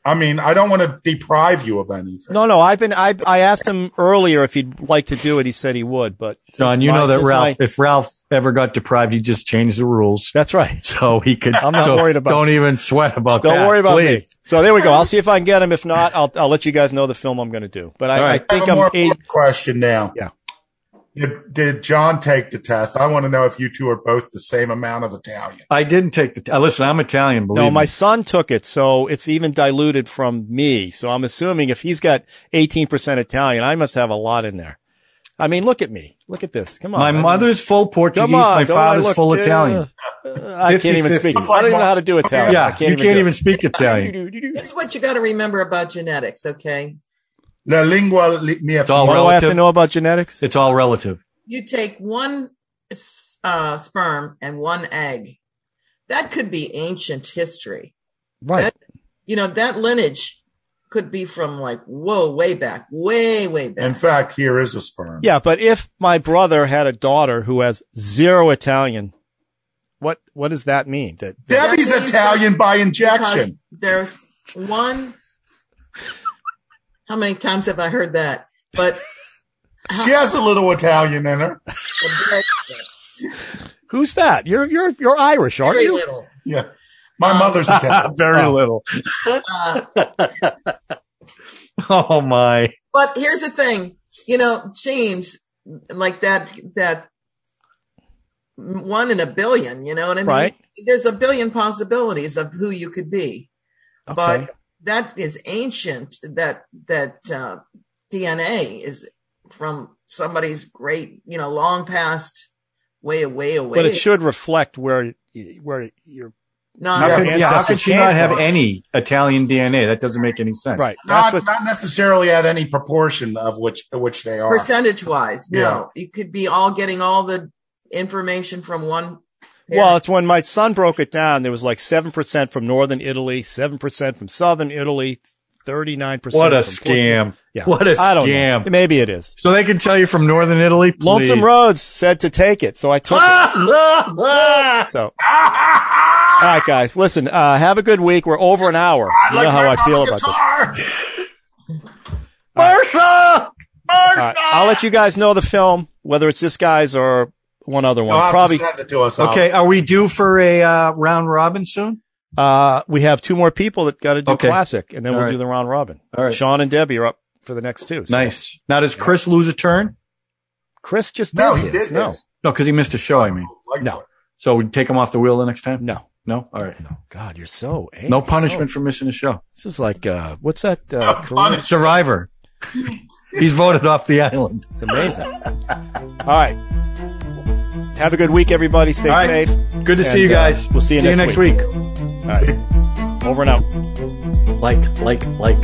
I mean, I don't want to deprive you of anything. No, no, I've been, I, I asked him earlier if he'd like to do it. He said he would, but since John, you my- know that Ralph, my- if Ralph ever got deprived, he'd just change the rules. that's right. So he could, I'm not so worried about- Don't even sweat about Don't that. worry about me. So there we go. I'll see if I can get him. If not, I'll, I'll let you guys know the film I'm going to do. But I, All right. I I think have a I'm more eight. important question now. Yeah. Did, did John take the test? I want to know if you two are both the same amount of Italian. I didn't take the, uh, listen, I'm Italian, believe No, my me. son took it, so it's even diluted from me. So I'm assuming if he's got 18% Italian, I must have a lot in there. I mean, look at me. Look at this. Come on. My I mean, mother's full Portuguese. on. my father's look- full uh, Italian. uh, I can't even 50-50. speak. I don't even know how to do Italian. I Yeah. can't you even can't even it. speak Italian. This is what you got to remember about genetics, okay? La lingua li- mia all What do I have to know about genetics? It's all relative. You take one uh, sperm and one egg. That could be ancient history. Right. You know, that lineage could be from like, whoa, way back, way, way back. In fact, here is a sperm. Yeah, but if my brother had a daughter who has zero Italian, what what does that mean? That, that Debbie's Italian by injection. there's one. How many times have I heard that? But She has a little Italian in her. who's that? You're you're you're Irish, aren't you? very you? little. Yeah. My mother's Italian. Very Oh. little. Uh, Oh my. But here's the thing, you know, genes like that, that one in a billion, you know what I mean? Right. There's a billion possibilities of who you could be, Okay. but that is ancient. That, that, uh, DNA is from somebody's great, you know, long past way away away. but it should reflect where where you're not How Yeah, could, your yeah, how could she not have from. any Italian DNA? That doesn't make any sense. right. That's Not, what not necessarily at any proportion of which which they are. percentage wise. No, Yeah. you could be all getting all the information from one. Well, it's when my son broke it down. There was like 7% from northern Italy, 7% from southern Italy, 39%. What a from Portugal. scam. Yeah. What a I don't scam. know. Maybe it is. So they can tell you from Northern Italy? Please. Lonesome Rhodes said to take it, so I took it. So, all right, guys, listen. Uh, have a good week. We're over an hour. You know how I feel about this. Martha! All right, I'll let you guys know the film, whether it's this guy's or one other one. You'll have Probably. to send it to us. Al. Okay, are we due for a uh, round robin soon? Uh, we have two more people that got to do Okay. classic, and then All we'll right. do the round robin. All right. Sean and Debbie are up for the next two. so- Nice. Now, does Chris lose a turn? Chris just did No, he his. did no, this. No, because he missed a show, I mean. Like No. that. So we take him off the wheel the next time? no, No? All right. no. God, you're so angry. No punishment So- for missing a show. this is like uh, what's that? Uh, No Survivor. He's voted off the island. It's amazing. All right. Have a good week, everybody. Stay All right. safe. Good to see And, you uh, guys. we'll see you see next you next week. week. All right. Over and out. Like, like, like.